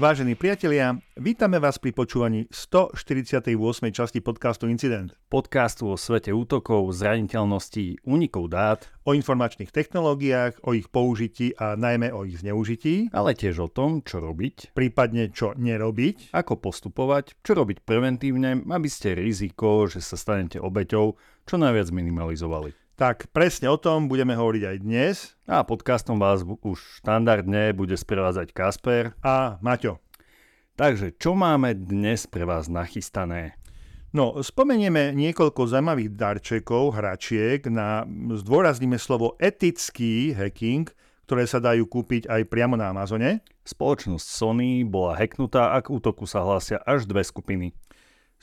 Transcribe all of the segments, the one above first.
Vážení priatelia, vítame vás pri počúvaní 148. časti podcastu Incident. Podcastu o svete útokov, zraniteľností, únikov dát, O informačných technológiách, o ich použití a najmä o ich zneužití, ale tiež o tom, čo robiť, prípadne čo nerobiť. ako postupovať, čo robiť preventívne, aby ste riziko, že sa stanete obeťou, čo najviac minimalizovali. Tak presne o tom budeme hovoriť aj dnes. A podcastom vás už štandardne bude sprevádzať Kasper. A Maťo. Takže čo máme dnes pre vás nachystané? No, spomenieme niekoľko zaujímavých darčekov, hračiek, na, zdôrazníme slovo etický hacking, ktoré sa dajú kúpiť aj priamo na Amazone. Spoločnosť Sony bola hacknutá a k útoku sa hlásia až dve skupiny.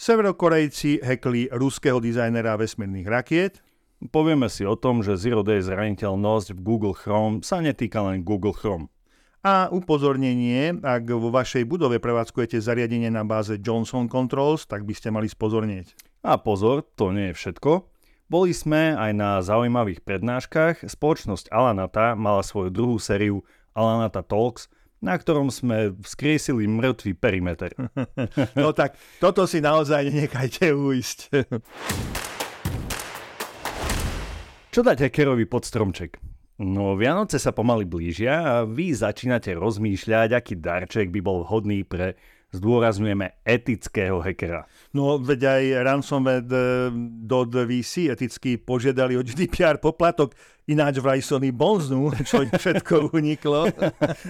Severokorejci hackli ruského dizajnera vesmírnych rakiet. Povieme si o tom, že Zero Day zraniteľnosť v Google Chrome sa netýka len Google Chrome. A upozornenie, ak vo vašej budove prevádzkujete zariadenie na báze Johnson Controls, tak by ste mali spozornieť. A pozor, to nie je všetko. Boli sme aj na zaujímavých prednáškach. Spoločnosť Alanata mala svoju druhú sériu Alanata Talks, na ktorom sme vzkriesili mŕtvý perimeter. No tak, toto si naozaj nenechajte uísť. Čo dať hackerovi pod stromček? No, Vianoce sa pomaly blížia a vy začínate rozmýšľať, aký darček by bol vhodný pre, zdôrazňujeme, etického hackera. No veď aj ransomware.vc eticky požiadali o GDPR poplatok, ináč vraj Sony bonznú, čo všetko uniklo.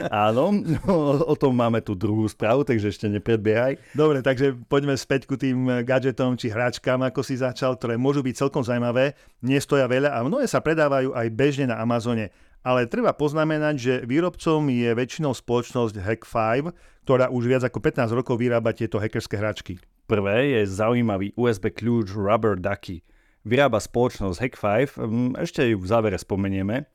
Áno, no, o tom máme tu druhú správu, takže ešte nepredbiehaj. Dobre, takže poďme späť ku tým gadgetom či hračkám, ako si začal, ktoré môžu byť celkom zaujímavé, nestoja veľa a mnohé sa predávajú aj bežne na Amazone. Ale treba poznamenať, že výrobcom je väčšinou spoločnosť Hack5, ktorá už viac ako 15 rokov vyrába tieto hackerské hračky. Prvé je zaujímavý USB kľúč Rubber Ducky. Vyrába spoločnosť Hack5, mm, ešte ju v závere spomenieme.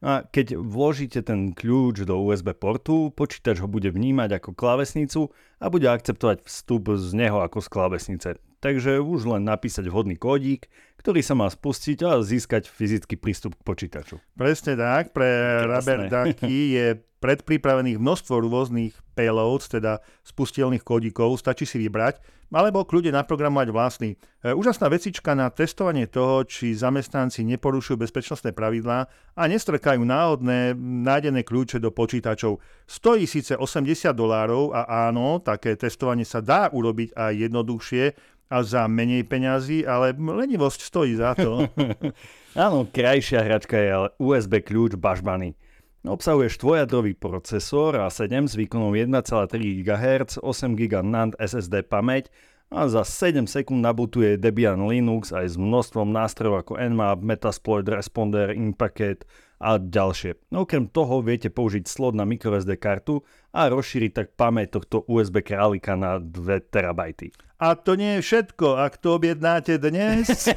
A keď vložíte ten kľúč do USB portu, počítač ho bude vnímať ako klávesnicu a bude akceptovať vstup z neho ako z klávesnice. Takže už len napísať vhodný kódik, ktorý sa má spustiť a získať fyzický prístup k počítaču. Presne tak, pre. Rubber Ducky je predpripravených množstvo rôznych payloads, teda spustiteľných kódikov, stačí si vybrať, alebo kľudne naprogramovať vlastný. E, Úžasná vecička na testovanie toho, či zamestnanci neporušujú bezpečnostné pravidlá a nestrkajú náhodné nájdené kľúče do počítačov. Stojí síce 80 dolárov a áno, také testovanie sa dá urobiť aj jednoduchšie a za menej peňazí, ale lenivosť stojí za to. Áno, krajšia hračka je ale USB kľúč Bažbany. Obsahuje štvojadrový procesor A7 s výkonom 1,3 GHz, 8 GB NAND SSD pamäť a za 7 sekúnd nabutuje Debian Linux aj s množstvom nástrojov ako Nmap, Metasploit, Responder, Impacket a ďalšie. No, okrem toho viete použiť slot na microSD kartu a rozšíriť tak pamäť tohto USB králika na 2 terabajty. A to nie je všetko. Ak to objednáte dnes,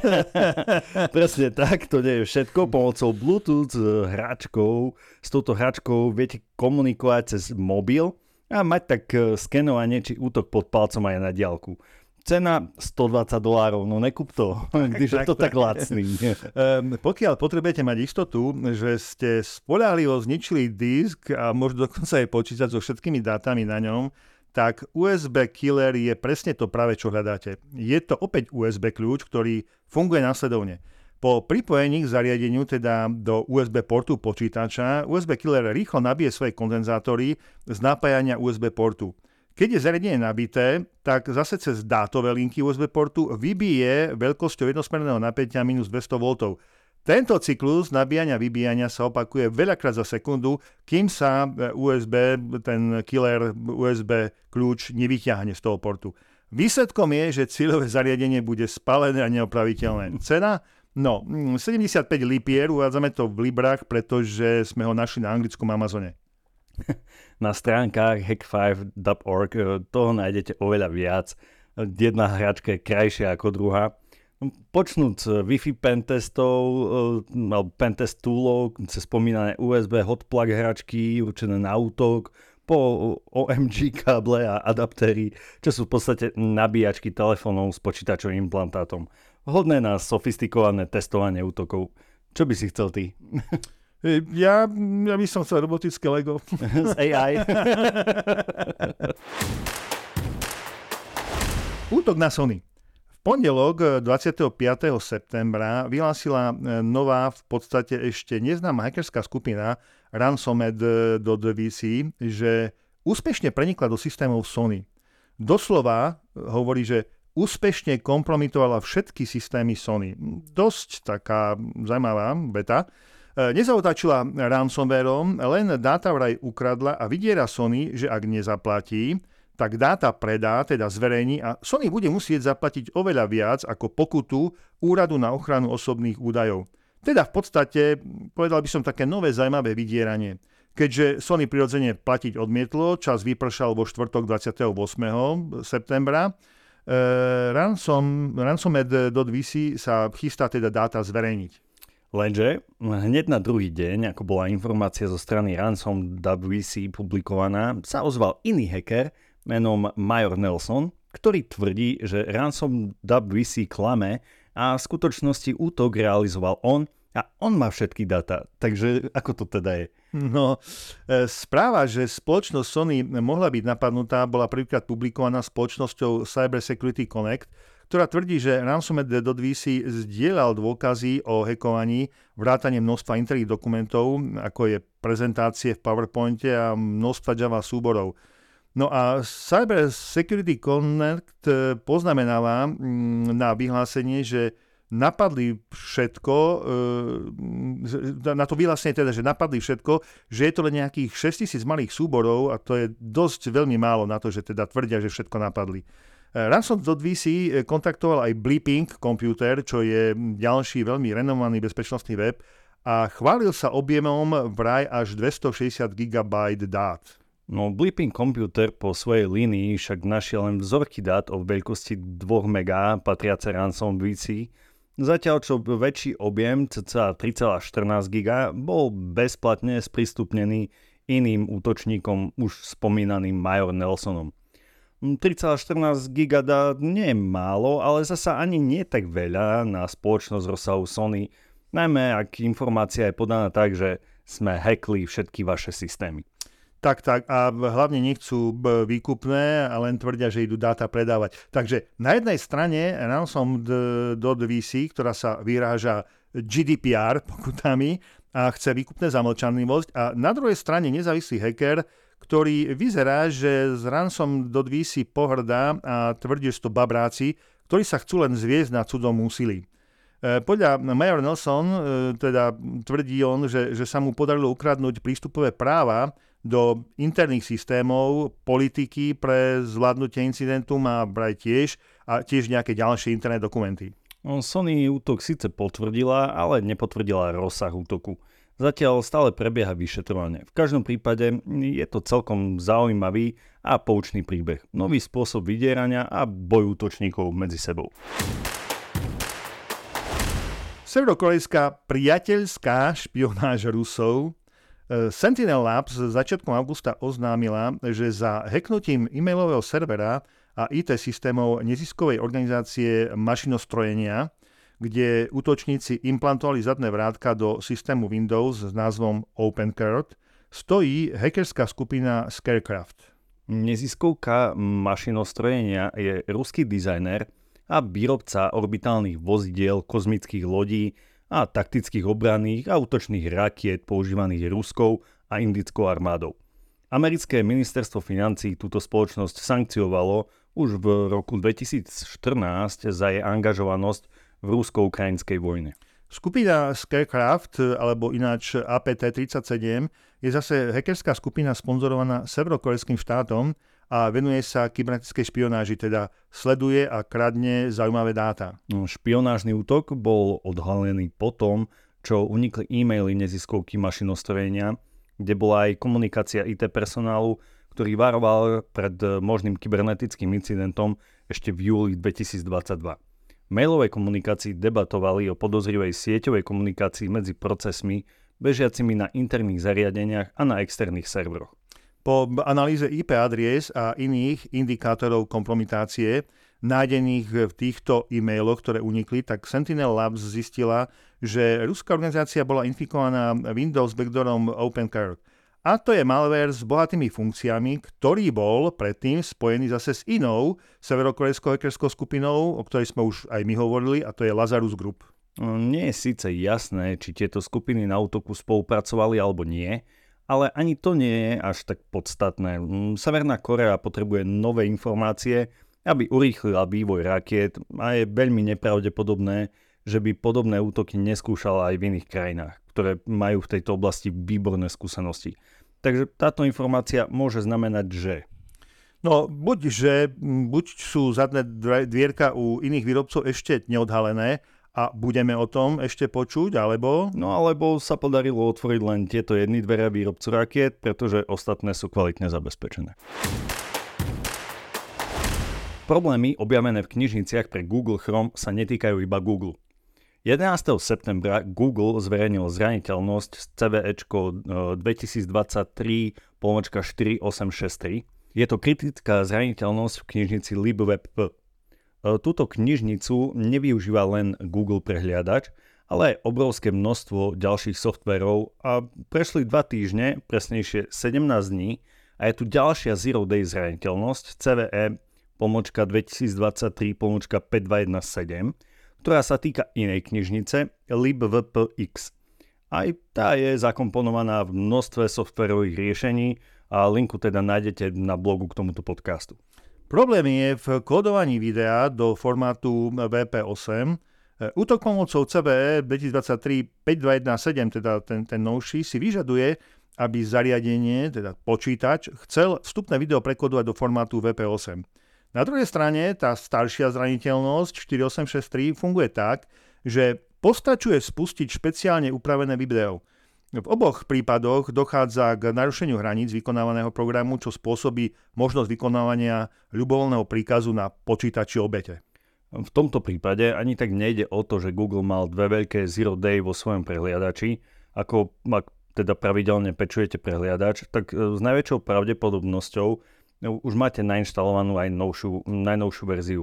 Presne tak, to nie je všetko. Pomocou Bluetooth eh, hračkou, s touto hračkou viete komunikovať cez mobil a mať tak eh, skenovanie či útok pod palcom aj na diálku. Cena 120 dolárov, no nekup to, když je to tak lacný. um, pokiaľ potrebujete mať istotu, že ste spolahlivo zničili disk a možno dokonca aj počítať so všetkými dátami na ňom, tak USB Killer je presne to práve, čo hľadáte. Je to opäť USB kľúč, ktorý funguje následovne. Po pripojení k zariadeniu, teda do USB portu počítača, USB Killer rýchlo nabije svoje kondenzátory z napájania USB portu. Keď je zariadenie nabité, tak zase cez dátové linky USB portu vybije veľkosťou jednosmerného napätia minus 200 V. Tento cyklus nabíjania vybíjania sa opakuje veľakrát za sekundu, kým sa USB, ten killer USB kľúč nevyťahne z toho portu. Výsledkom je, že cieľové zariadenie bude spalené a neopraviteľné. Cena? No, 75 lipier, uvádzame to v librách, pretože sme ho našli na anglickom Amazone. Na stránkach hack5.org eh, toho nájdete oveľa viac. Jedna hračka je krajšia ako druhá. Počnúť Wi-Fi pentestov, eh, alebo pentest toolov, cez spomínané USB hotplug hračky určené na útok, po OMG káble a adaptéry, čo sú v podstate nabíjačky telefónov s počítačovým implantátom. Vhodné na sofistikované testovanie útokov. Čo by si chcel ty? Ja, ja by som chcel robotické Lego. Z AI. Útok na Sony. Pondelok 25. septembra vyhlásila e, nová, v podstate ešte neznáma hackerská skupina Ransomed.vc, že úspešne prenikla do systémov Sony. Doslova hovorí, že úspešne kompromitovala všetky systémy Sony. Dosť taká zaujímavá beta. Nezautočila ransomwareom, len dáta vraj ukradla a vydiera Sony, že ak nezaplatí, tak dáta predá, teda zverejní a Sony bude musieť zaplatiť oveľa viac ako pokutu Úradu na ochranu osobných údajov. Teda v podstate, povedal by som také nové zaujímavé vydieranie. Keďže Sony prirodzene platiť odmietlo, čas vypršal vo štvrtok 28. septembra, e, ransom, ransomware.vc sa chystá teda dáta zverejniť. Lenže hneď na druhý deň, ako bola informácia zo strany Ransom WC publikovaná, sa ozval iný hacker menom Major Nelson, ktorý tvrdí, že Ransom WC klame a v skutočnosti útok realizoval on a on má všetky data. Takže ako to teda je? No, e, správa, že spoločnosť Sony mohla byť napadnutá, bola prvýkrát publikovaná spoločnosťou Cyber Security Connect, ktorá tvrdí, že ransomware.vc zdieľal dôkazy o hekovaní, vrátanie množstva interných dokumentov, ako je prezentácie v PowerPointe a množstva Java súborov. No a Cyber Security Connect poznamenáva mm, na vyhlásenie, že napadli všetko, e, na to vyhlásenie teda, že napadli všetko, že je to len nejakých 6000 malých súborov a to je dosť veľmi málo na to, že teda tvrdia, že všetko napadli. Ransom.vc eh, kontaktoval aj Bleeping Computer, čo je ďalší veľmi renomovaný bezpečnostný web a chválil sa objemom vraj až 260 GB dát. No, Bleeping Computer po svojej línii však našiel len vzorky dát o veľkosti 2 MB patriace Ransom.vc, zatiaľ čo väčší objem, cca 3,14 GB, bol bezplatne sprístupnený iným útočníkom už spomínaným Major Nelsonom. 3,14 gigada nie je málo, ale zasa ani nie tak veľa na spoločnosť rozsahu Sony, najmä ak informácia je podaná tak, že sme hackli všetky vaše systémy. Tak, tak. A hlavne nechcú výkupné a len tvrdia, že idú dáta predávať. Takže na jednej strane ransom.vc, ktorá sa vyráža GDPR pokutami a chce výkupné zamlčanlivosť a na druhej strane nezávislý hacker ktorý vyzerá, že s ransom.dv si pohrdá a tvrdí, že to babráci, ktorí sa chcú len zviesť na cudom úsilí. E, podľa Major Nelson e, teda tvrdí on, že, že sa mu podarilo ukradnúť prístupové práva do interných systémov, politiky pre zvládnutie incidentu má brať tiež a tiež nejaké ďalšie internet dokumenty. Sony útok síce potvrdila, ale nepotvrdila rozsah útoku. Zatiaľ stále prebieha vyšetrovanie. V každom prípade je to celkom zaujímavý a poučný príbeh. Nový spôsob vydierania a boj útočníkov medzi sebou. Severokorejská priateľská špionáž Rusov Sentinel Labs začiatkom augusta oznámila, že za hacknutím e-mailového servera a IT systémov neziskovej organizácie mašinostrojenia kde útočníci implantovali zadné vrátka do systému Windows s názvom OpenCurt, stojí hackerská skupina Scarecraft. Neziskovka mašinostrojenia je ruský dizajner a výrobca orbitálnych vozidiel, kozmických lodí a taktických obranných a útočných rakiet používaných ruskou a indickou armádou. Americké ministerstvo financí túto spoločnosť sankciovalo už v roku 2014 za jej angažovanosť v rúsko-ukrajinskej vojne. Skupina Scarecraft, alebo ináč APT-37, je zase hackerská skupina sponzorovaná severokorejským štátom a venuje sa kybernetickej špionáži, teda sleduje a kradne zaujímavé dáta. No, špionážny útok bol odhalený po tom, čo unikli e-maily neziskovky mašinostrojenia, kde bola aj komunikácia IT personálu, ktorý varoval pred možným kybernetickým incidentom ešte v júli 2022 mailovej komunikácii debatovali o podozrivej sieťovej komunikácii medzi procesmi bežiacimi na interných zariadeniach a na externých serveroch. Po analýze IP adries a iných indikátorov kompromitácie nájdených v týchto e-mailoch, ktoré unikli, tak Sentinel Labs zistila, že ruská organizácia bola infikovaná Windows backdoorom OpenCard. A to je malware s bohatými funkciami, ktorý bol predtým spojený zase s inou severokorejskou hackerskou skupinou, o ktorej sme už aj my hovorili, a to je Lazarus Group. No, nie je síce jasné, či tieto skupiny na útoku spolupracovali alebo nie, ale ani to nie je až tak podstatné. Mm, Severná Korea potrebuje nové informácie, aby urýchlila vývoj rakiet a je veľmi nepravdepodobné, že by podobné útoky neskúšala aj v iných krajinách, ktoré majú v tejto oblasti výborné skúsenosti. Takže táto informácia môže znamenať, že... No, buď, že buď sú zadné dvierka u iných výrobcov ešte neodhalené a budeme o tom ešte počuť, alebo... No, alebo sa podarilo otvoriť len tieto jedny dvere výrobcu rakiet, pretože ostatné sú kvalitne zabezpečené. Problémy objavené v knižniciach pre Google Chrome sa netýkajú iba Google. 11. septembra Google zverejnil zraniteľnosť z CVE 2023-4863. Je to kritická zraniteľnosť v knižnici LibWebP. E, túto knižnicu nevyužíva len Google prehliadač, ale aj obrovské množstvo ďalších softverov a prešli 2 týždne, presnejšie 17 dní a je tu ďalšia Zero Day zraniteľnosť CVE pomočka 2023 pomočka 5217 ktorá sa týka inej knižnice libvpx. Aj tá je zakomponovaná v množstve softverových riešení a linku teda nájdete na blogu k tomuto podcastu. Problém je v kodovaní videa do formátu VP8. Útok pomocou CBE 2023-5217, teda ten, ten novší, si vyžaduje, aby zariadenie, teda počítač, chcel vstupné video prekodovať do formátu VP8. Na druhej strane tá staršia zraniteľnosť 4863 funguje tak, že postačuje spustiť špeciálne upravené video. V oboch prípadoch dochádza k narušeniu hraníc vykonávaného programu, čo spôsobí možnosť vykonávania ľubovoľného príkazu na počítači obete. V tomto prípade ani tak nejde o to, že Google mal dve veľké Zero Day vo svojom prehliadači, ako ak teda pravidelne pečujete prehliadač, tak s najväčšou pravdepodobnosťou No, už máte nainštalovanú aj novšiu, najnovšiu verziu.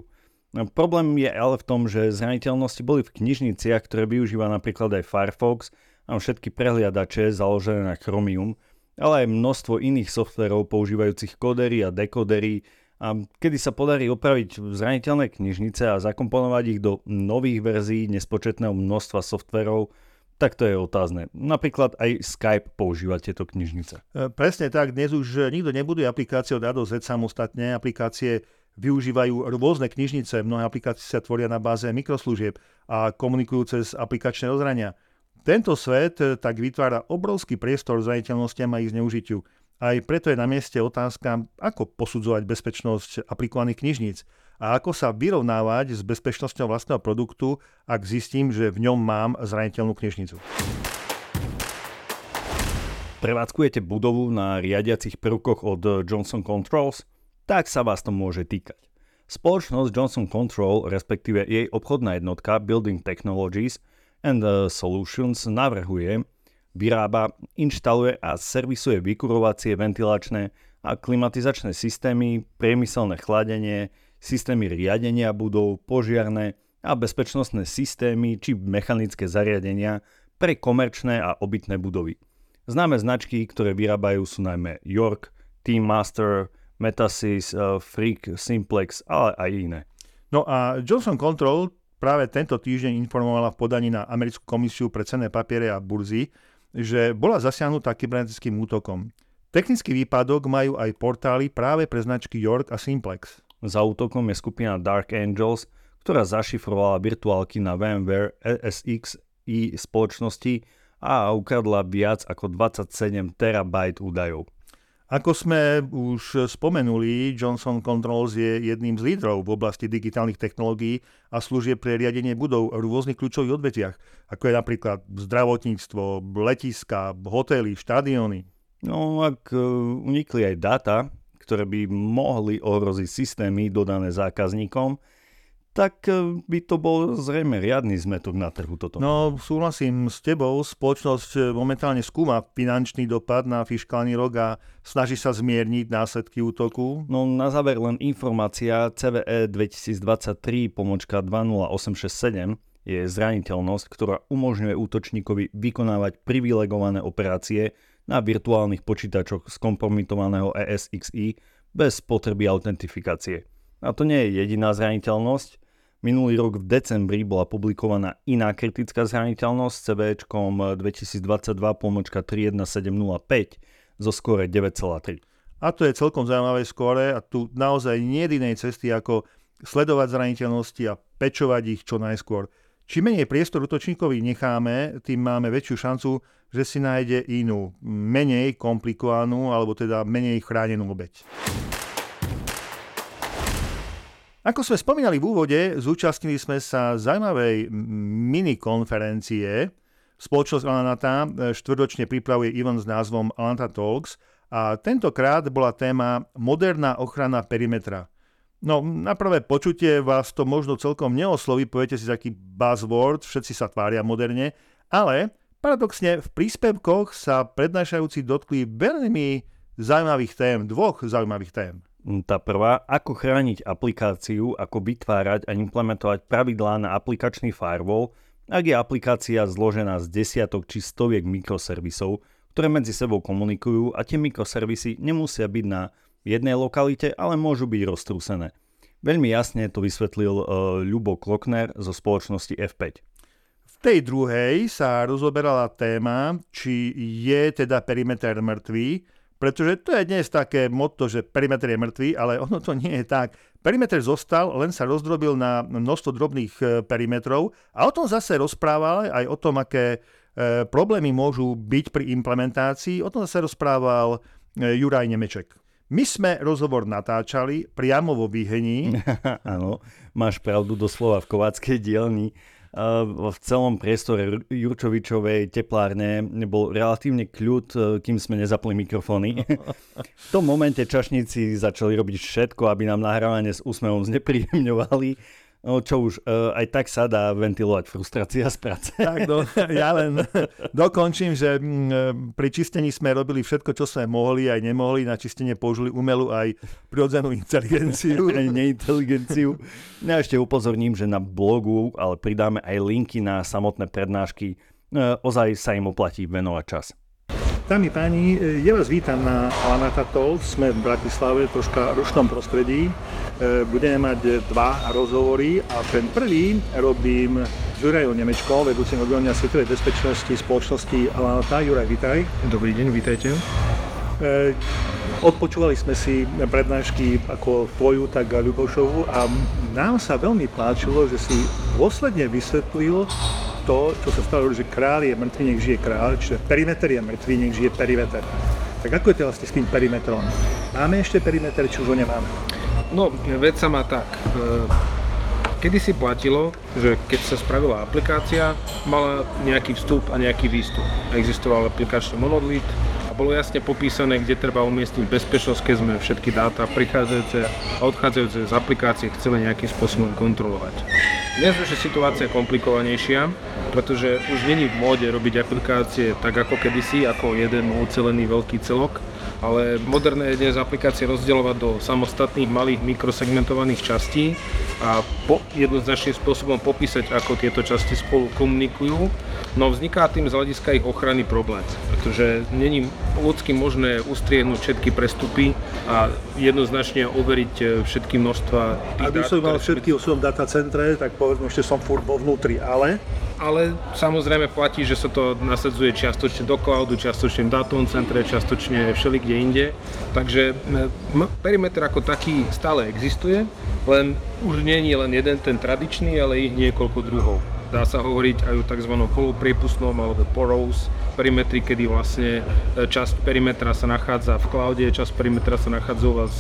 No, problém je ale v tom, že zraniteľnosti boli v knižniciach, ktoré využíva napríklad aj Firefox a všetky prehliadače založené na Chromium, ale aj množstvo iných softverov používajúcich kodery a dekodery, a kedy sa podarí opraviť zraniteľné knižnice a zakomponovať ich do nových verzií nespočetného množstva softverov, tak to je otázne. Napríklad aj Skype používa tieto knižnice. E, presne tak, dnes už nikto nebuduje aplikácie od A Z samostatne. Aplikácie využívajú rôzne knižnice, mnohé aplikácie sa tvoria na báze mikroslužieb a komunikujú cez aplikačné rozhrania. Tento svet e, tak vytvára obrovský priestor zraniteľnostiam a ich zneužitiu. Aj preto je na mieste otázka, ako posudzovať bezpečnosť aplikovaných knižníc a ako sa vyrovnávať s bezpečnosťou vlastného produktu, ak zistím, že v ňom mám zraniteľnú knižnicu. Prevádzkujete budovu na riadiacich prvkoch od Johnson Controls? Tak sa vás to môže týkať. Spoločnosť Johnson Control, respektíve jej obchodná jednotka Building Technologies and Solutions navrhuje, vyrába, inštaluje a servisuje vykurovacie, ventilačné a klimatizačné systémy, priemyselné chladenie, systémy riadenia budov, požiarné a bezpečnostné systémy či mechanické zariadenia pre komerčné a obytné budovy. Známe značky, ktoré vyrábajú sú najmä York, Team Master, Metasys, eh, Freak, Simplex, ale aj iné. No a Johnson Control práve tento týždeň informovala v podaní na Americkú komisiu pre cenné papiere a burzy, že bola zasiahnutá kybernetickým útokom. Technický výpadok majú aj portály práve pre značky York a Simplex. Za útokom je skupina Dark Angels, ktorá zašifrovala virtuálky na VMware ESX i spoločnosti a ukradla viac ako 27 terabajt údajov. Ako sme už spomenuli, Johnson Controls je jedným z lídrov v oblasti digitálnych technológií a služieb pre riadenie budov v rôznych kľúčových odvetviach, ako je napríklad zdravotníctvo, letiska, hotely, štadióny. No, ak uh, unikli aj dáta, ktoré by mohli ohroziť systémy dodané zákazníkom, tak e, by to bol zrejme riadny zmetok na trhu toto. No, súhlasím s tebou. Spoločnosť e, momentálne skúma finančný dopad na fiskálny rok a snaží sa zmierniť následky útoku. No na záver len informácia CVE 2023 pomočka 20867 je zraniteľnosť, ktorá umožňuje útočníkovi vykonávať privilegované operácie na virtuálnych počítačoch z kompromitovaného ESXi bez potreby autentifikácie. A to nie je jediná zraniteľnosť. Minulý rok v decembri bola publikovaná iná kritická zraniteľnosť s CVčkom 2022 pomočka 31705 zo skóre 9,3. A to je celkom zaujímavé skóre a tu naozaj nie je inej cesty ako sledovať zraniteľnosti a pečovať ich čo najskôr. Čím menej priestor útočníkovi necháme, tým máme väčšiu šancu, že si nájde inú, menej komplikovanú alebo teda menej chránenú obeď. Ako sme spomínali v úvode, zúčastnili sme sa zaujímavej mini-konferencie. Spoločnosť Alanata e, štvrtočne pripravuje event s názvom Alanata Talks a tentokrát bola téma moderná ochrana perimetra. No, na prvé počutie vás to možno celkom neosloví, poviete si taký buzzword, všetci sa tvária moderne, ale paradoxne v príspevkoch sa prednášajúci dotkli veľmi zaujímavých tém, dvoch zaujímavých tém. Tá prvá, ako chrániť aplikáciu, ako vytvárať a implementovať pravidlá na aplikačný firewall, ak je aplikácia zložená z desiatok či stoviek mikroservisov, ktoré medzi sebou komunikujú a tie mikroservisy nemusia byť na jednej lokalite, ale môžu byť roztrúsené. Veľmi jasne to vysvetlil uh, Ľubo Klokner zo spoločnosti F5. V tej druhej sa rozoberala téma, či je teda perimeter mŕtvý, pretože to je dnes také motto, že perimeter je mŕtvý, ale ono to nie je tak. Perimeter zostal, len sa rozdrobil na množstvo drobných e, perimetrov a o tom zase rozprával aj o tom, aké e, problémy môžu byť pri implementácii. O tom zase rozprával e, Juraj Nemeček. My sme rozhovor natáčali priamo vo výhení. Áno, máš pravdu doslova v kováckej dielni v celom priestore Jurčovičovej teplárne bol relatívne kľud, e, kým sme nezapli mikrofóny. v tom momente čašníci začali robiť všetko, aby nám nahrávanie s úsmevom znepríjemňovali No čo už, uh, aj tak sa dá ventilovať frustrácia z práce. Tak, no, ja len dokončím, že m, pri čistení sme robili všetko, čo sme mohli, aj nemohli. Na čistenie použili umelú aj prirodzenú inteligenciu. aj neinteligenciu. Ja ešte upozorním, že na blogu, ale pridáme aj linky na samotné prednášky. Uh, ozaj sa im oplatí venovať čas. Dámy páni, ja vás vítam na Alanata Talk. Sme v Bratislave, troška rušnom prostredí. E, budeme mať dva rozhovory a ten prvý robím s Jurajom Nemečkom, vedúcim oddelenia svetovej bezpečnosti spoločnosti Alanata. Juraj, vítaj. Dobrý deň, vítajte. E, odpočúvali sme si prednášky ako tvoju, tak a Ľubošovu a nám sa veľmi páčilo, že si dôsledne vysvetlil to, čo sa stalo, že král je mŕtvý, nech žije král, čiže perimeter je mŕtvý, nech žije perimeter. Tak ako je to vlastne s tým perimetrom? Máme ešte perimeter, či už ho nemáme? No, vec sa má tak. E, kedy si platilo, že keď sa spravila aplikácia, mala nejaký vstup a nejaký výstup. Existoval aplikačný monolit, a bolo jasne popísané, kde treba umiestniť bezpečnosť, keď sme všetky dáta prichádzajúce a odchádzajúce z aplikácie chceli nejakým spôsobom kontrolovať. Dnes už je situácia komplikovanejšia, pretože už není v móde robiť aplikácie tak ako kedysi, ako jeden ucelený veľký celok, ale moderné je dnes aplikácie rozdielovať do samostatných malých mikrosegmentovaných častí a po, jednoznačným spôsobom popísať, ako tieto časti spolu komunikujú. No vzniká tým z hľadiska ich ochrany problém, pretože není ľudsky možné ustriehnúť všetky prestupy a jednoznačne overiť e, všetky množstva tých Aby som mal všetky o svojom datacentre, tak povedzme, ešte som furt vo vnútri, ale ale samozrejme platí, že sa to nasadzuje čiastočne do cloudu, čiastočne v datovom centre, čiastočne všelikde inde. Takže perimeter ako taký stále existuje, len už nie je len jeden ten tradičný, ale ich niekoľko druhov. Dá sa hovoriť aj o tzv. polopriepustnom alebo porous perimetri, kedy vlastne e, časť perimetra sa nachádza v cloude, časť perimetra sa nachádza u vás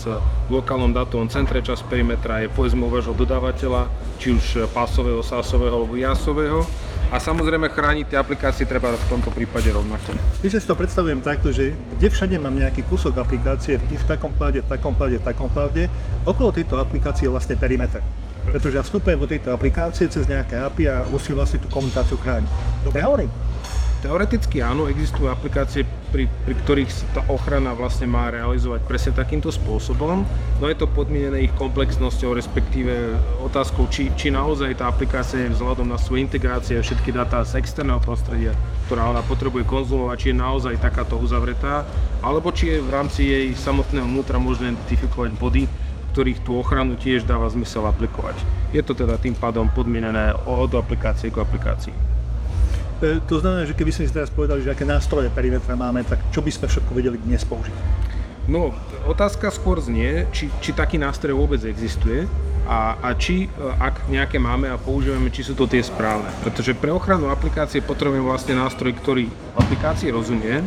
v lokálnom dátovom centre, časť perimetra je povedzme u vášho dodávateľa, či už pásového, sásového alebo jasového a samozrejme chrániť tie aplikácie treba v tomto prípade rovnako. Keď si to predstavujem takto, že kde všade mám nejaký kúsok aplikácie, v takom kláde, v takom kláde, v takom kláde, okolo tejto aplikácie je vlastne perimeter. Pretože ja vstupujem do tejto aplikácie cez nejaké API a musím vlastne tú komunikáciu chrániť. Dobre hovorím? Teoreticky áno, existujú aplikácie, pri, pri ktorých sa tá ochrana vlastne má realizovať presne takýmto spôsobom, no je to podmienené ich komplexnosťou, respektíve otázkou, či, či naozaj tá aplikácia je vzhľadom na svoje integrácie a všetky dáta z externého prostredia, ktorá ona potrebuje konzumovať, či je naozaj takáto uzavretá, alebo či je v rámci jej samotného vnútra možné identifikovať body, ktorých tú ochranu tiež dáva zmysel aplikovať. Je to teda tým pádom podmienené od aplikácie k aplikácii. E, to znamená, že keby sme si teraz povedali, že aké nástroje perimetra máme, tak čo by sme všetko vedeli dnes použiť? No, otázka skôr znie, či, či taký nástroj vôbec existuje a, a či, e, ak nejaké máme a používame, či sú to tie správne. Pretože pre ochranu aplikácie potrebujeme vlastne nástroj, ktorý aplikácii rozumie, e,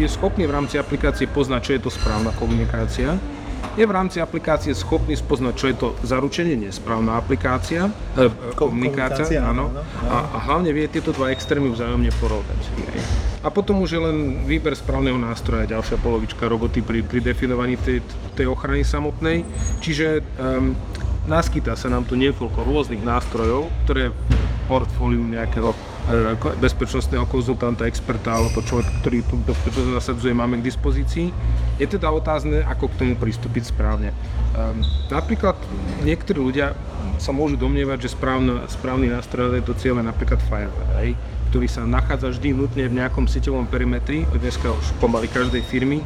je schopný v rámci aplikácie poznať, čo je to správna komunikácia je v rámci aplikácie schopný spoznať, čo je to zaručenie nesprávna aplikácia, e, komunikácia, áno, a, a hlavne vie tieto dva extrémy vzájomne porovnať. A potom už je len výber správneho nástroja, ďalšia polovička roboty pri, pri definovaní tej, tej ochrany samotnej. Čiže um, naskytá sa nám tu niekoľko rôznych nástrojov, ktoré v portfóliu nejakého bezpečnostného konzultanta, experta alebo človek, ktorý tú bezpečnosť zasadzuje, máme k dispozícii. Je teda otázne, ako k tomu pristúpiť správne. Um, napríklad niektorí ľudia sa môžu domnievať, že správny, správny nástroj je to cieľe napríklad firewall, ktorý sa nachádza vždy nutne v nejakom sieťovom perimetri, dneska už pomaly každej firmy.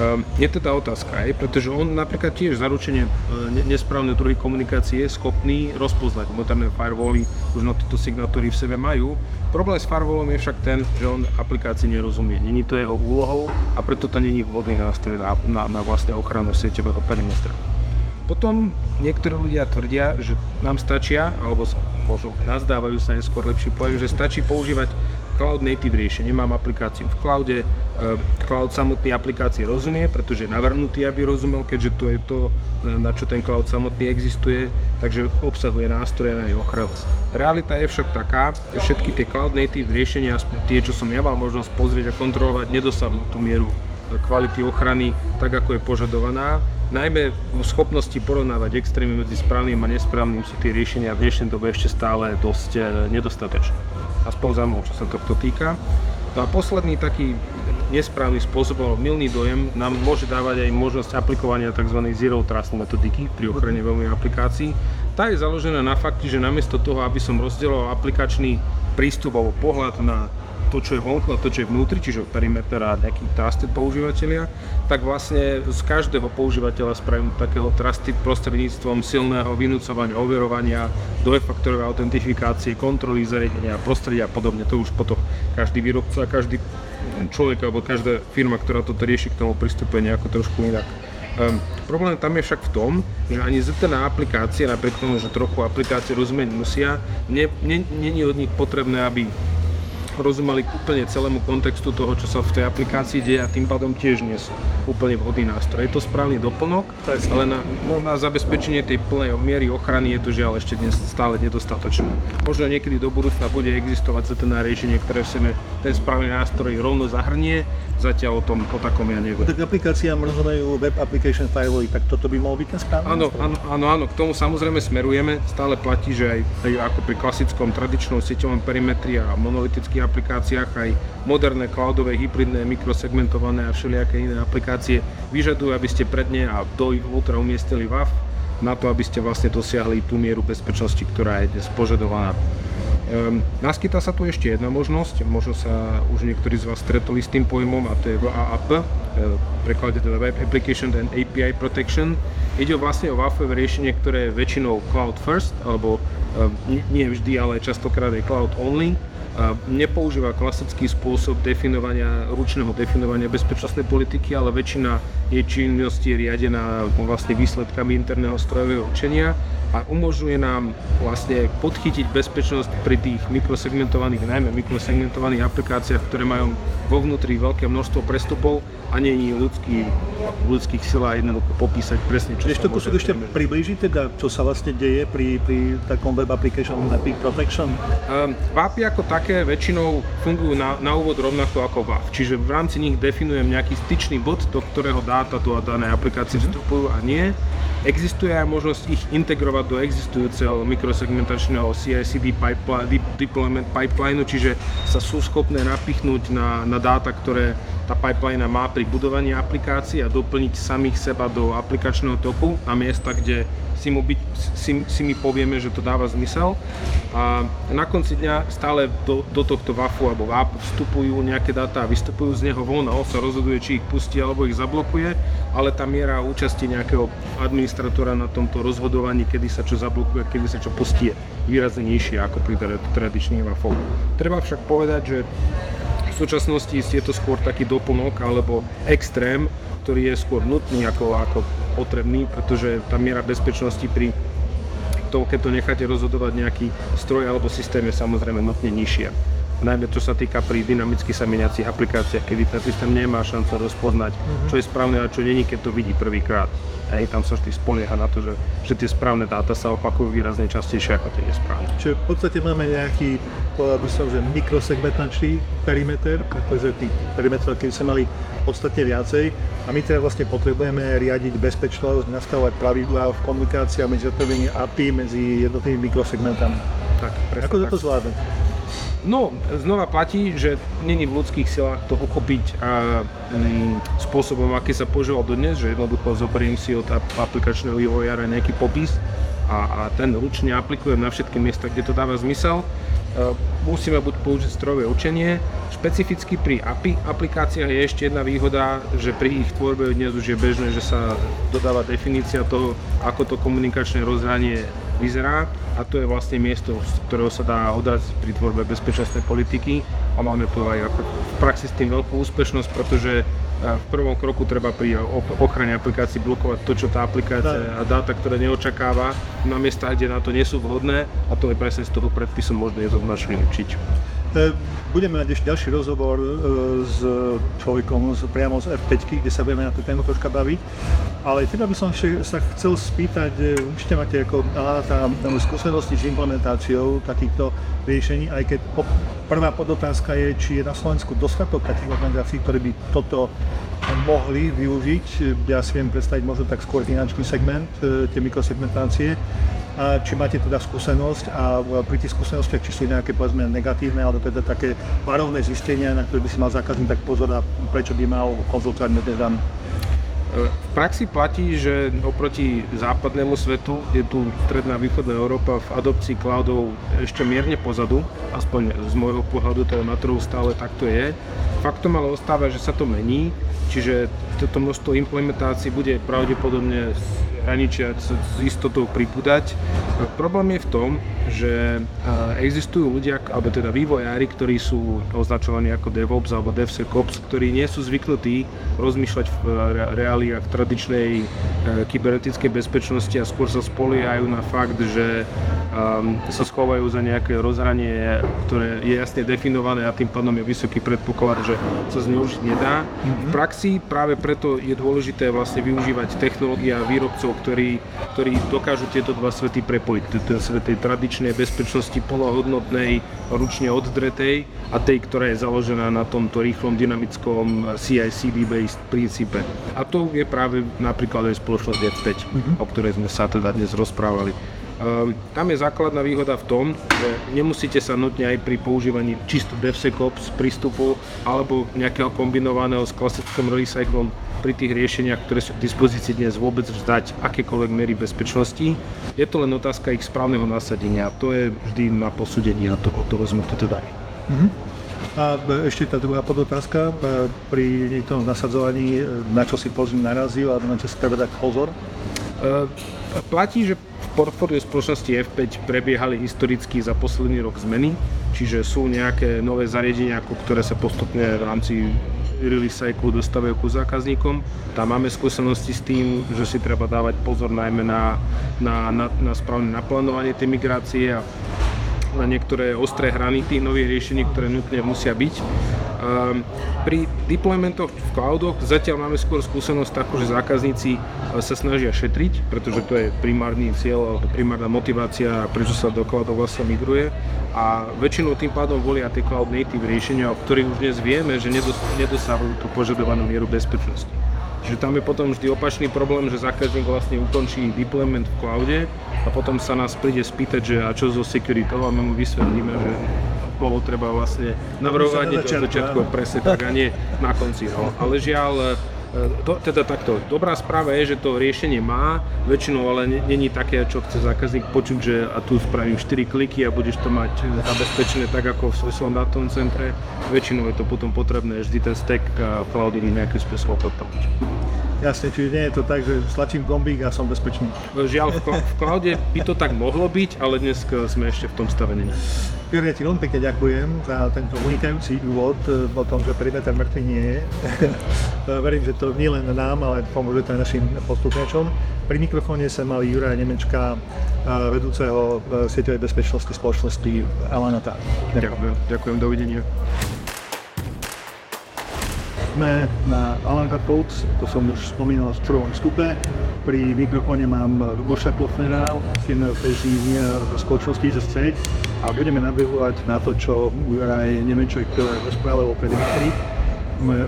Um, je teda otázka, hej, pretože on napríklad tiež zaručenie uh, nesprávnej druhy komunikácie je schopný rozpoznať. Moderné firewally už na tieto signátory v sebe majú Problém s firewallom je však ten, že on aplikácii nerozumie. Není to jeho úlohou a preto to není vhodný nástroj na, na, na vlastne ochranu sieťového perimetra. Potom niektorí ľudia tvrdia, že nám stačia, alebo možno nazdávajú sa neskôr lepší pojem, že stačí používať cloud native riešenie. Mám aplikáciu v cloude, eh, cloud samotný aplikácii rozumie, pretože je navrhnutý, aby rozumel, keďže to je to, eh, na čo ten cloud samotný existuje, takže obsahuje nástroje na jeho ochranu. Realita je však taká, že všetky tie cloud native riešenia, aspoň tie, čo som ja mal možnosť pozrieť a kontrolovať, nedosahujú tú mieru kvality ochrany tak, ako je požadovaná. Najmä v schopnosti porovnávať extrémy medzi správnym a nesprávnym sú tie riešenia v dnešnej dobe ešte stále dosť nedostatočné aspoň za mnou, čo sa tohto týka. No a posledný taký nesprávny spôsob, alebo milný dojem nám môže dávať aj možnosť aplikovania tzv. Zero Trust metodiky pri ochrane veľmi aplikácií. Tá je založená na fakte, že namiesto toho, aby som rozdieloval aplikačný prístup alebo pohľad na to, čo je vonku a to, čo je vnútri, čiže perimeter a nejakí trusted používateľia, tak vlastne z každého používateľa spravím takého trusted prostredníctvom silného vynúcovania, overovania, dvojfaktorovej autentifikácie, kontroly zariadenia, prostredia a podobne. To už potom každý výrobca, každý človek alebo každá firma, ktorá toto rieši, k tomu pristupuje nejako trošku inak. Um, problém tam je však v tom, že ani ZTNA aplikácie, napriek tomu, že trochu aplikácie rozumieť musia, není od nich potrebné, aby rozumeli úplne celému kontextu toho, čo sa v tej aplikácii deje a tým pádom tiež nie sú úplne vhodný nástroj. Je to správny doplnok, ale na, no, na zabezpečenie tej plnej miery ochrany je to žiaľ ešte dnes stále nedostatočné. Možno niekedy do budúcna bude existovať ten riešenie, ktoré sebe ten správny nástroj rovno zahrnie, zatiaľ o tom o takom ja neviem. Tak aplikáciám rozumejú web application firewally, tak toto by mohol byť ten správny áno, áno, áno, áno, k tomu samozrejme smerujeme. Stále platí, že aj, aj ako pri klasickom tradičnom sieťovom perimetri a monolitických aplikáciách aj moderné cloudové, hybridné, mikrosegmentované a všelijaké iné aplikácie vyžadujú, aby ste predne a do ich vnútra umiestnili WAF na to, aby ste vlastne dosiahli tú mieru bezpečnosti, ktorá je dnes požadovaná. Um, naskytá sa tu ešte jedna možnosť, možno sa už niektorí z vás stretli s tým pojmom a to je WAAP, e, preklade teda Web Application and API Protection. Ide vlastne o WAF riešenie, ktoré je väčšinou cloud first, alebo um, nie vždy, ale častokrát je cloud only nepoužíva klasický spôsob definovania, ručného definovania bezpečnostnej politiky, ale väčšina jej činnosti je riadená vlastne výsledkami interného strojového učenia a umožňuje nám vlastne podchytiť bezpečnosť pri tých mikrosegmentovaných, najmä mikrosegmentovaných aplikáciách, ktoré majú vo vnútri veľké množstvo prestupov a nie je ľudský, ľudských silách jednoducho popísať presne, čo Vieš to kúsok ešte priblížiť teda, čo sa vlastne deje pri, pri takom web application API protection? Um, ako také väčšinou fungujú na, na úvod rovnako ako VAP, čiže v rámci nich definujem nejaký styčný bod, do ktorého dáta tu a dané aplikácie mhm. vstupujú a nie. Existuje aj možnosť ich integrovať do existujúceho mikrosegmentačného CI/CD pipeline, deployment pipeline, čiže sa sú schopné napichnúť na, na dáta, ktoré tá pipeline má pri budovaní aplikácií a doplniť samých seba do aplikačného toku na miesta, kde si, mu byť, si, si my povieme, že to dáva zmysel. A na konci dňa stále do, do tohto WAFu alebo WAP vstupujú nejaké dáta a vystupujú z neho von a on sa rozhoduje, či ich pustí alebo ich zablokuje, ale tá miera účasti nejakého administratora na tomto rozhodovaní, kedy sa čo zablokuje, kedy sa čo pustí, je výrazne nižšie ako pri tradičných WAFov. Treba však povedať, že súčasnosti je to skôr taký doplnok alebo extrém, ktorý je skôr nutný ako, ako potrebný, pretože tá miera bezpečnosti pri tom, keď to necháte rozhodovať nejaký stroj alebo systém je samozrejme nutne nižšia najmä čo sa týka pri dynamicky sa meniacich aplikáciách, kedy ten systém nemá šancu rozpoznať, čo je správne a čo není, keď to vidí prvýkrát. Hej, tam sa vždy spolieha na to, že, že tie správne dáta sa opakujú výrazne častejšie ako tie nesprávne. Čiže v podstate máme nejaký, povedal by som, že mikrosegmentačný perimeter, pretože tých perimetrov, keď sme mali podstatne viacej a my teda vlastne potrebujeme riadiť bezpečnosť, nastavovať pravidlá v komunikácii medzi jednotlivými API, medzi jednotlivými mikrosegmentami. Tak, Ako to, to zvládne? No, znova platí, že není v ľudských silách to uchopiť a, m, spôsobom, aký sa používal dodnes, že jednoducho zoberiem si od aplikačného vývojára nejaký popis a, a ten ručne aplikujem na všetky miesta, kde to dáva zmysel. E, musíme buď použiť strojové učenie. Špecificky pri API aplikáciách je ešte jedna výhoda, že pri ich tvorbe dnes už je bežné, že sa dodáva definícia toho, ako to komunikačné rozhranie vyzerá a to je vlastne miesto, z ktorého sa dá odraziť pri tvorbe bezpečnostnej politiky a máme aj v praxi s tým veľkú úspešnosť, pretože v prvom kroku treba pri ochrane aplikácií blokovať to, čo tá aplikácia a dáta, ktoré neočakáva na miestach, kde na to nie sú vhodné a to je presne z toho predpisu možné jednoznačne učiť. E, budeme mať ešte ďalší rozhovor e, s človekom priamo z F5, kde sa budeme na tú tému troška baviť. Ale teda by som sa chcel spýtať, určite máte ako tá, skúsenosti s implementáciou takýchto riešení, aj keď prvá podotázka je, či je na Slovensku dostatok takých organizácií, ktoré by toto mohli využiť. Ja si viem predstaviť možno tak skôr finančný segment, e, tie mikrosegmentácie a či máte teda skúsenosť a pri tých skúsenostiach, či sú nejaké povedzme negatívne, alebo teda také varovné zistenia, na ktoré by si mal zákazník tak pozor a prečo by mal konzultovať medvedám. V praxi platí, že oproti západnému svetu je tu stredná východná Európa v adopcii cloudov ešte mierne pozadu, aspoň z môjho pohľadu to na trhu stále takto je. Faktom ale ostáva, že sa to mení, čiže toto množstvo implementácií bude pravdepodobne hraničia s istotou pripúdať. Problém je v tom, že existujú ľudia, alebo teda vývojári, ktorí sú označovaní ako DevOps alebo DevSecOps, ktorí nie sú zvyknutí rozmýšľať v reáliách tradičnej e, kybernetickej bezpečnosti a skôr sa spoliehajú na fakt, že um, sa schovajú za nejaké rozhranie, ktoré je jasne definované a tým pádom je vysoký predpoklad, že sa zneužiť nedá. V praxi práve preto je dôležité vlastne využívať technológie a výrobcov, ktorí, ktorí dokážu tieto dva svety prepojiť. Ten svet tej tradičnej bezpečnosti polohodnotnej, ručne oddretej a tej, ktorá je založená na tomto rýchlom dynamickom CI/CD based princípe. A to je práve napríklad aj spoločnosť F5, mm-hmm. o ktorej sme sa teda dnes rozprávali. Um, tam je základná výhoda v tom, že nemusíte sa nutne aj pri používaní čisto DevSecOps prístupu alebo nejakého kombinovaného s klasickým recyclom pri tých riešeniach, ktoré sú k dispozícii dnes vôbec vzdať akékoľvek miery bezpečnosti. Je to len otázka ich správneho nasadenia. To je vždy na posúdení a toho, toho sme to teda mm-hmm. A ešte tá druhá podotázka, e, pri tom nasadzovaní, e, na čo si pozriem narazil a na čo si treba dať pozor? Uh, platí, že v portfóliu spoločnosti F5 prebiehali historicky za posledný rok zmeny, čiže sú nejaké nové zariadenia, ktoré sa postupne v rámci release cycle dostávajú ku zákazníkom. Tam máme skúsenosti s tým, že si treba dávať pozor najmä na, na, na, na správne naplánovanie tej migrácie a na niektoré ostré hrany tých nových riešení, ktoré nutne musia byť. Um, pri deploymentoch v cloudoch zatiaľ máme skôr skúsenosť takú, že zákazníci e, sa snažia šetriť, pretože to je primárny cieľ primárna motivácia, prečo sa do cloudov vlastne migruje a väčšinou tým pádom volia tie cloud native riešenia, o ktorých už dnes vieme, že nedosahujú tú požadovanú mieru bezpečnosti. Čiže tam je potom vždy opačný problém, že zákazník vlastne ukončí deployment v cloude a potom sa nás príde spýtať, že a čo so security a my mu vysvetlíme, že bolo treba vlastne navrhovať na začiatku presne tak a nie na konci. No. Ale žiaľ, to, teda takto, dobrá správa je, že to riešenie má, väčšinou ale není také, čo chce zákazník počuť, že a tu spravím 4 kliky a budeš to mať zabezpečené tak ako v svojom dátovom centre. Väčšinou je to potom potrebné vždy ten stack a cloudový nejakým spôsobom podporiť. Jasne, čiže nie je to tak, že stlačím gombík a som bezpečný. Žiaľ, v, v cloude by to tak mohlo byť, ale dnes sme ešte v tom stavení. Ja ti veľmi pekne ďakujem za tento unikajúci úvod eh, o tom, že perimeter mŕtvy nie je. Verím, že to nie len nám, ale pomôže to aj našim poslucháčom. Pri mikrofóne sa mali Juraj Nemečka, eh, vedúceho eh, sieťovej bezpečnosti spoločnosti Alanata. Ďakujem, ďakujem, dovidenia sme na Alanka Codes, to som už spomínal v prvom stupe. Pri mikrofóne mám Luboša Klofnera, senior prezíň spoločnosti ZC a budeme nabehovať na to, čo Juraj Nemečoj rozprával o perimetrii.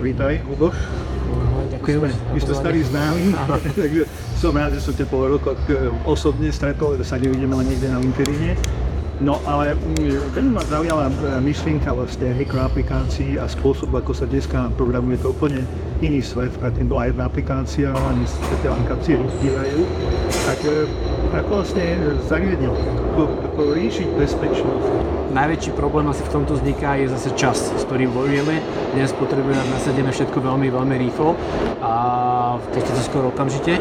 Vítaj, Luboš. Ďakujeme. Vy ste starý známy, takže som rád, že som ťa po rokoch eh, osobne stretol, že sa nevidíme len niekde na LinkedIne. No ale mm, veľmi ma zaujala e, myšlienka vlastne mikroaplikácií a spôsob, ako sa dneska programuje to úplne iný svet, predtým bola jedna aplikácia, ani sa tie aplikácie rozdívajú. Tak e, ako vlastne zariadil, ako, ako riešiť bezpečnosť? Najväčší problém asi v tomto vzniká je zase čas, s ktorým bojujeme. Dnes potrebujeme nasadené všetko veľmi, veľmi rýchlo a keď to skoro okamžite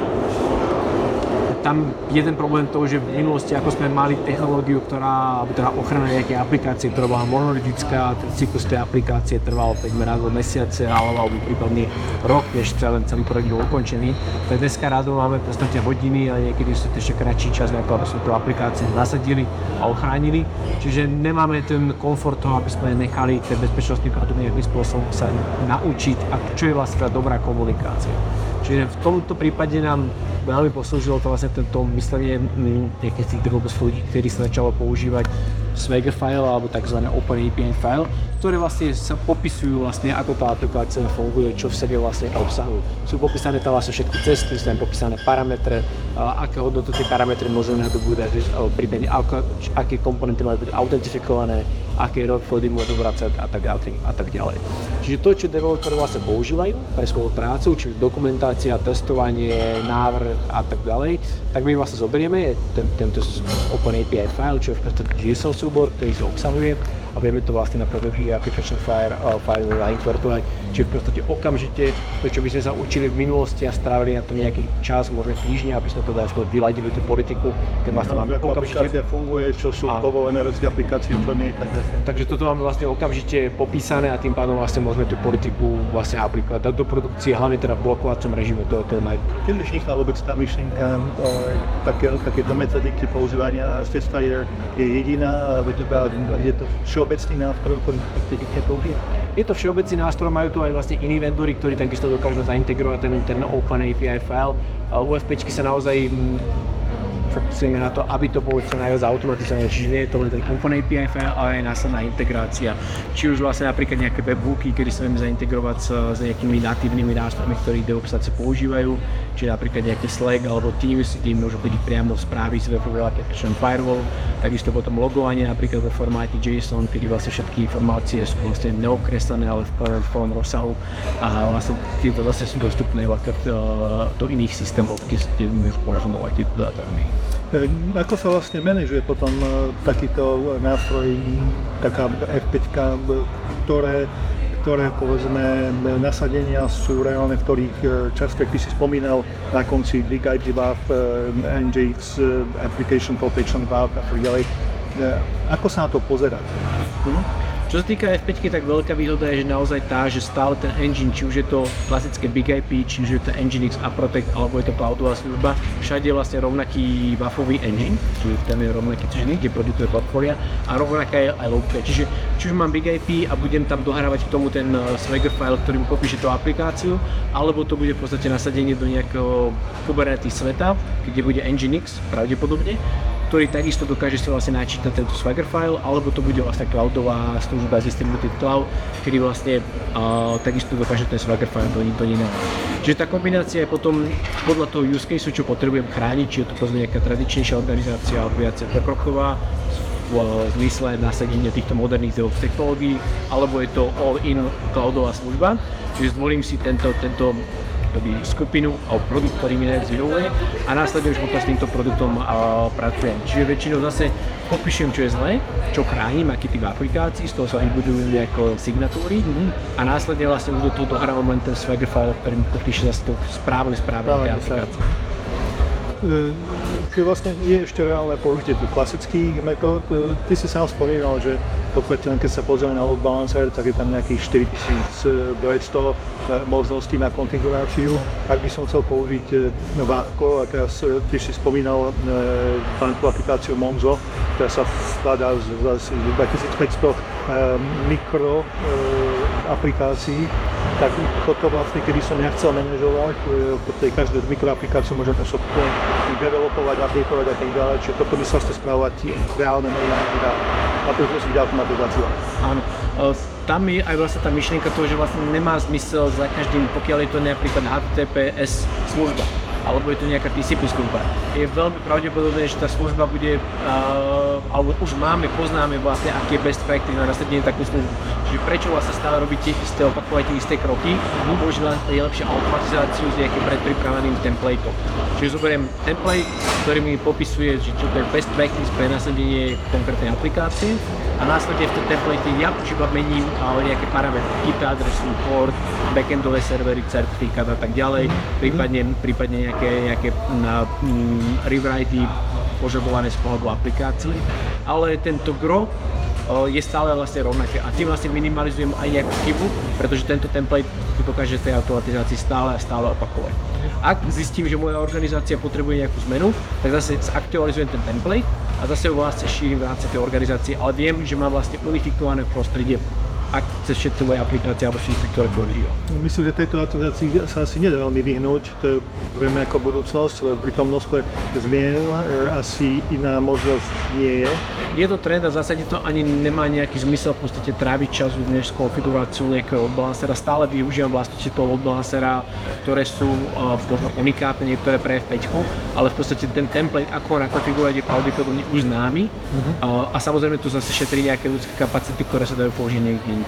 tam jeden problém to, že v minulosti, ako sme mali technológiu, ktorá, alebo teda ochrana nejakej aplikácie, ktorá bola monolitická, cyklus tej aplikácie trval 5 raz do mesiace, alebo prípadne rok, než celý, celý projekt bol ukončený, tak dneska rádo máme v podstate hodiny a niekedy sú ešte kratší čas, ako sme tú aplikáciu nasadili a ochránili. Čiže nemáme ten komfort toho, aby sme nechali ten bezpečnostný produkt nejakým spôsobom sa naučiť, a čo je vlastne dobrá komunikácia. Čiže v tomto prípade nám veľmi poslúžilo to vlastne tento myslenie nejakých tých druhov ľudí, ktorí sa začalo používať Swagger file alebo tzv. Open API file, ktoré vlastne sa popisujú vlastne ako tá aplikácia funguje, čo v sebe vlastne obsahujú. Sú popísané tam vlastne všetky cesty, sú tam popísané parametre, aké hodnoty tie parametre môžeme nadobúdať, prípadne aké komponenty majú byť autentifikované, aké roadflowy môžu vracať a tak, ďalej, a tak ďalej. Čiže to, čo developeri vlastne používajú pre svoju prácu, čiže dokumentácia, testovanie, návrh a tak ďalej, tak my vlastne zoberieme ten, tento Open API file, čo je JSON súbor, ktorý sa obsahuje a vieme to vlastne na prvý application file, uh, file nainvertovať. Čiže v podstate okamžite to, čo by sme sa učili v minulosti a strávili na to nejaký čas, možno týždňa, aby sme to dali vyladili tú politiku, keď vlastne máme okamžite... funguje, čo sú a... povolené rozdiel aplikácií, čo nie. Takže toto máme vlastne okamžite popísané a tým pádom vlastne môžeme tú politiku vlastne aplikovať, dať do produkcie, hlavne teda v blokovacom režime, to, to je naj... Keď vznikla vôbec tá myšlienka také, takéto metodiky používania Spitfire je jediná, je to všeobecný nástroj, ktorý použije? Je to všeobecný nástroj, majú tu aj vlastne iní vendory, ktorí takisto dokážu zaintegrovať ten, ten Open API file. UFPčky sa naozaj fokusujeme na to, aby to bolo čo najviac automatizované, čiže nie je to len ten Open API ale aj následná integrácia. Či už vlastne napríklad nejaké webhooky, kedy sa vieme zaintegrovať s, s nejakými natívnymi nástrojmi, ktorí DevOpsáci používajú, či napríklad nejaký Slack alebo Teams, kde môžu chodiť priamo správy z webovej application firewall, takisto potom logovanie napríklad vo formáte JSON, kedy vlastne všetky informácie sú vlastne neokreslené, ale v plnom rozsahu a vlastne tieto zase sú dostupné vlastne do iných systémov, kde môžu porovnovať tieto dáta. E, ako sa vlastne manažuje potom e, takýto nástroj, taká F5, ktoré, ktoré povedzme nasadenia sú reálne, v ktorých e, často, ty si spomínal na konci Big IG WAF, NGX, Application Protection WAF a tak ďalej. Ako sa na to pozerať? Hm? Čo sa týka F5, tak veľká výhoda je, že naozaj tá, že stále ten engine, či už je to klasické Big IP, či už je to Nginx a Protect, alebo je to cloudová služba, všade je vlastne rovnaký buffový engine, čiže ten je rovnaký, čiže kde produkuje portfólia a rovnaká je aj low Čiže či už mám Big IP a budem tam dohrávať k tomu ten eh, Swagger file, ktorý mi popíše tú aplikáciu, alebo to bude v podstate nasadenie do nejakého Kubernetes sveta, kde bude Nginx pravdepodobne, ktorý takisto dokáže si vlastne načítať tento Swagger file, alebo to bude vlastne cloudová služba Distributed Cloud, ktorý vlastne uh, takisto dokáže ten Swagger file do, do iného. Čiže tá kombinácia je potom podľa toho use case, čo potrebujem chrániť, či je to povedzme nejaká tradičnejšia organizácia alebo viacej prekroková, v zmysle nasadenia týchto moderných DevOps technológií, alebo je to all-in cloudová služba. Čiže zvolím si tento, tento akoby skupinu alebo produkt, ktorý mi najviac vyhovuje a následne už potom s týmto produktom uh, pracujem. Čiže väčšinou zase popíšem, čo je zlé, čo chránim, aký typ aplikácií, z toho sa vybudujú ako signatúry mm-hmm. a následne vlastne už do toho dohrávam len ten Swagger file, ktorý mi popíše zase to správne správne aplikácie. Čiže vlastne je ešte reálne použitie tu klasických metód. Ty si sám spomínal, že podstate keď sa pozrieme na load balancer, tak je tam nejakých 4200 eh, možností na konfiguráciu. Ak by som chcel použiť Várko, a teraz ty si spomínal tú aplikáciu Monzo, ktorá sa skladá z, z 2500 mikro aplikácií, tak toto vlastne, keby som ja manažovať, po tej každú mikroaplikáciu môžem to developovať, updateovať a tak ďalej, čiže toto by sa chce spravovať reálne a to si automatizáciu. Áno. Tam je aj vlastne tá myšlienka toho, že vlastne nemá zmysel za každým, pokiaľ je to napríklad HTTPS služba alebo je to nejaká TCP služba. Je veľmi pravdepodobné, že tá služba bude, uh, alebo už máme, poznáme vlastne, je best practice na nasadenie takú službu. Čiže prečo vlastne stále robiť tie isté, opakovať tie isté kroky, používať je lepšie automatizáciu s nejakým predpripraveným templateom. Čiže zoberiem template, ktorý mi popisuje, že čo to je best practice pre nasadenie konkrétnej aplikácie a následne v tom template ja už iba mením nejaké parametre, IP adresu, port, backendové servery, certifikát a tak ďalej, prípadne, prípadne nejaké, nejaké na, mm, rewritey požadované z pohľadu aplikácií, ale tento gro je stále vlastne rovnaké a tým vlastne minimalizujem aj nejakú chybu, pretože tento template dokáže tej automatizácii stále a stále opakovať. Ak zistím, že moja organizácia potrebuje nejakú zmenu, tak zase zaktualizujem ten template a zase ho vlastne šírim v rámci tej organizácie, ale viem, že mám vlastne unifikované prostredie ak cez všetky moje aplikácie alebo všetky, ktoré používam. Myslím, že tejto autorizácii sa asi nedá veľmi vyhnúť, to je, vieme ako budúcnosť, pri tom množstve zmien e, asi iná možnosť nie je. Je to trend a v zásade to ani nemá nejaký zmysel v podstate tráviť čas než s konfiguráciou nejakého odbalancera. Stále využívam vlastnosti toho odbalancera, ktoré sú uh, unikátne, niektoré pre F5, ale v podstate ten template, ako nakonfigurovať je pravdepodobne už známy uh-huh. uh, a samozrejme tu zase šetrí nejaké ľudské kapacity, ktoré sa dajú použiť niekde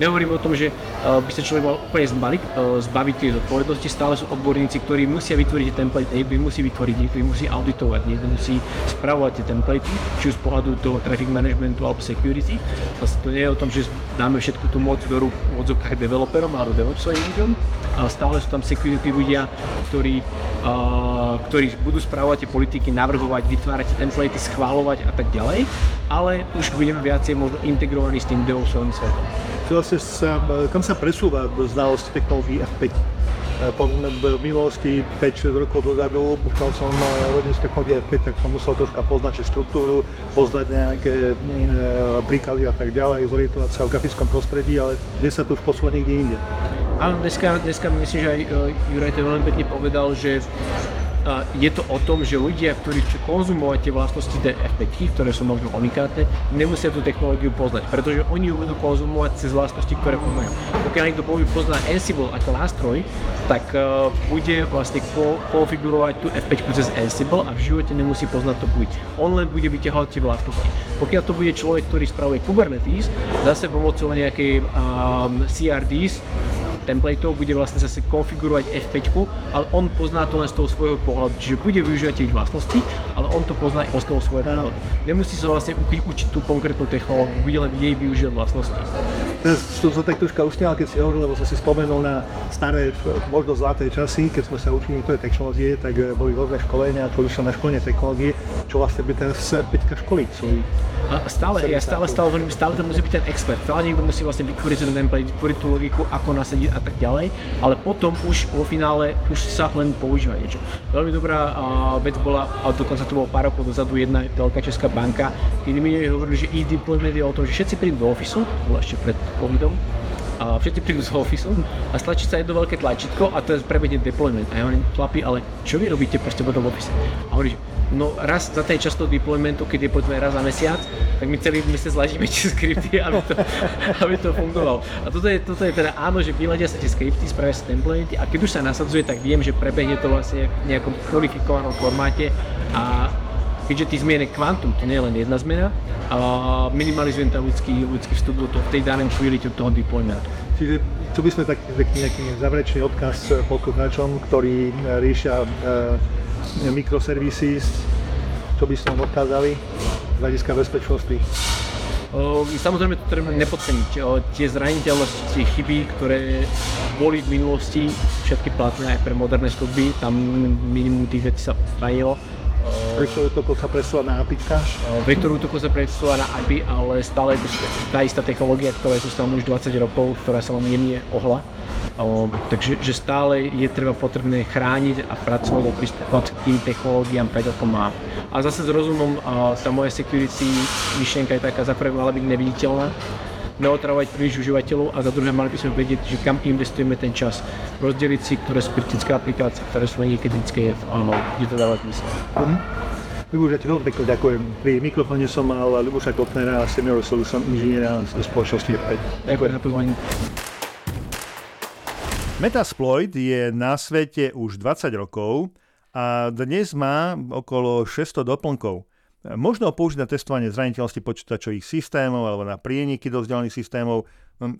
Nehovorím o tom, že uh, by sa človek mal úplne zbaviť, uh, zbaviť tie zodpovednosti, stále sú odborníci, ktorí musia vytvoriť tie template, niekto musí vytvoriť, niekto musí auditovať, niekto musí spravovať tie templatey, či už z pohľadu toho traffic managementu alebo security. Zase to nie je o tom, že dáme všetku tú moc do rúk v odzokách developerom alebo DevOpsovým ľuďom, stále sú tam security ľudia, ktorí, uh, ktorí budú spravovať tie politiky, navrhovať, vytvárať templatey, schváľovať a tak ďalej, ale už budeme viacej možno integrovaní s tým DevOpsovým svetom vlastne sa, kam sa presúva znalosť technológií F5? Po v minulosti 5-6 rokov dozadu, pokiaľ som robil z technológie F5, tak som musel troška poznať štruktúru, poznať nejaké e, príklady a tak ďalej, zorientovať sa v grafickom prostredí, ale kde sa tu už poslúva niekde inde. Áno, dneska, dneska myslím, že aj uh, Juraj to veľmi pekne povedal, že je to o tom, že ľudia, ktorí chcú konzumovať tie vlastnosti DFP, ktoré sú možno unikátne, nemusia tú technológiu poznať, pretože oni ju budú konzumovať cez vlastnosti, ktoré poznajú. Pokiaľ niekto pozná Ansible ako nástroj, tak uh, bude vlastne ko- konfigurovať tú FP cez Ansible a v živote nemusí poznať to buď. On len bude vyťahovať tie vlastnosti. Pokiaľ to bude človek, ktorý spravuje Kubernetes, zase pomocou nejakej um, CRDs, templateov bude vlastne zase konfigurovať F5, ale on pozná to len z toho svojho pohľadu, čiže bude využívať tie vlastnosti, ale on to pozná z toho svojho pohľadu. Nemusí sa vlastne učiť, tú konkrétnu technológiu, bude len jej využívať vlastnosti. Som sa tak troška usmial, keď si hovoril, lebo som si spomenul na staré, možno zlaté časy, keď sme sa učili niektoré technológie, tak eh, boli rôzne školenia, človek išiel na školenie technológie, čo vlastne by teraz Peťka školí svojich. A stále, ja stále, stále hovorím, stále to musí byť ten expert. Stále niekto musí vlastne vytvoriť ten template, vytvoriť tú logiku, ako nasadiť a tak ďalej, ale potom už vo finále už sa len používa niečo. Veľmi dobrá vec bola, a dokonca to bolo pár rokov dozadu, jedna veľká česká banka, kedy mi hovorili, že e-deployment je o tom, že všetci prídu do ofisu, bolo ešte pred covidom, a všetci prídu z ofisu a stlačí sa jedno veľké tlačítko a to je prebehne deployment. A ja hovorím, chlapi, ale čo vy robíte proste v ofise? A hovorí, no raz za ten čas toho deploymentu, keď je povedzme raz za mesiac, tak my celý mesiac zlažíme tie skripty, aby to, aby to fungovalo. A toto je, toto je teda áno, že vyladia sa tie skripty, spravia sa templatey a keď už sa nasadzuje, tak viem, že prebehne to vlastne v nejakom kodifikovanom formáte a keďže ty zmiene kvantum, to nie je len jedna zmena, a minimalizujem ten ľudský, ľudský vstup do toho, v tej danej chvíli toho deploymentu. Čiže tu by sme tak taký nejaký záverečný odkaz poslucháčom, ktorí riešia e, mikroservisy, čo by sme odkázali z hľadiska bezpečnosti. Samozrejme to treba nepodceniť. Tie zraniteľnosti, tie chyby, ktoré boli v minulosti, všetky platné aj pre moderné služby, tam minimum tých vecí sa odstranilo Vektor útokov sa presúva na API? Vektor útokov sa presúva na API, ale stále tá istá technológia, ktorá je tam už 20 rokov, ktorá sa len jemne ohla. O, takže že stále je treba potrebné chrániť a pracovať o prístupovať k tým technológiám tak, má. A zase s rozumom tá moja security myšlienka je taká, za prvé mala byť neviditeľná, neotravovať príliš užívateľov a za druhé mali by sme vedieť, že kam investujeme ten čas. Rozdeliť si, ktoré sú kritické aplikácie, ktoré sú menej kritické, áno, kde to dáva zmysel. Uh-huh. Ľuboš, ja ti veľmi pekne ďakujem. Pri mikrofóne som mal Ľuboša Kotnera, senior solution inžiniera z spoločnosti 5. Ďakujem za pozvanie. Metasploit je na svete už 20 rokov a dnes má okolo 600 doplnkov. Možno použiť na testovanie zraniteľnosti počítačových systémov alebo na prieniky do vzdialených systémov.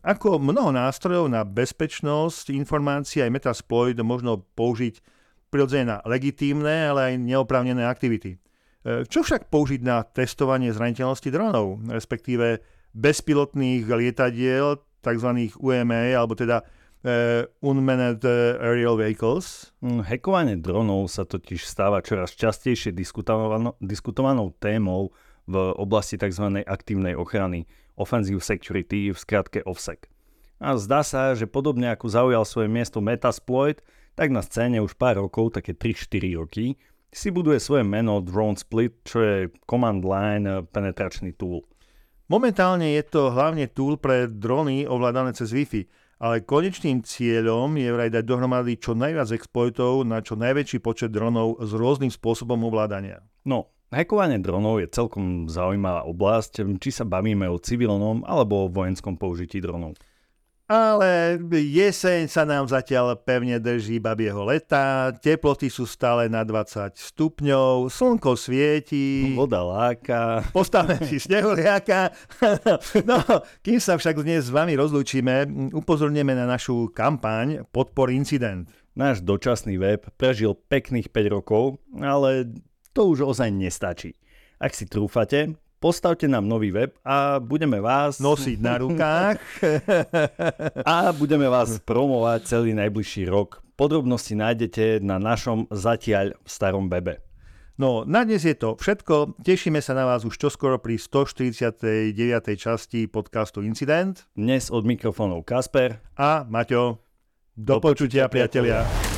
Ako mnoho nástrojov na bezpečnosť informácií aj Metasploit možno použiť prirodzene na legitímne, ale aj neoprávnené aktivity. E, čo však použiť na testovanie zraniteľnosti dronov, respektíve bezpilotných lietadiel, tzv. UMA, alebo teda uh, Unmanned Aerial Vehicles. Mm, Hekovanie dronov sa totiž stáva čoraz častejšie diskutovanou, diskutovanou témou v oblasti tzv. aktívnej ochrany, Offensive Security, v skratke OFSEC. A zdá sa, že podobne ako zaujal svoje miesto Metasploit, tak na scéne už pár rokov, také 3-4 roky, si buduje svoje meno Drone Split, čo je command line penetračný tool. Momentálne je to hlavne tool pre drony ovládané cez Wi-Fi, ale konečným cieľom je vraj dať dohromady čo najviac exploitov na čo najväčší počet dronov s rôznym spôsobom ovládania. No, Hackovanie dronov je celkom zaujímavá oblasť, či sa bavíme o civilnom alebo o vojenskom použití dronov ale jeseň sa nám zatiaľ pevne drží babieho leta, teploty sú stále na 20 stupňov, slnko svieti. Voda láka. Postavme si snehuliaka. no, kým sa však dnes s vami rozlúčime, upozorníme na našu kampaň Podpor incident. Náš dočasný web prežil pekných 5 rokov, ale to už ozaj nestačí. Ak si trúfate, postavte nám nový web a budeme vás... Nosiť na rukách. a budeme vás promovať celý najbližší rok. Podrobnosti nájdete na našom zatiaľ starom webe. No, na dnes je to všetko. Tešíme sa na vás už čoskoro pri 149. časti podcastu Incident. Dnes od mikrofónov Kasper a Maťo. Do, Do počutia, priatelia. priatelia.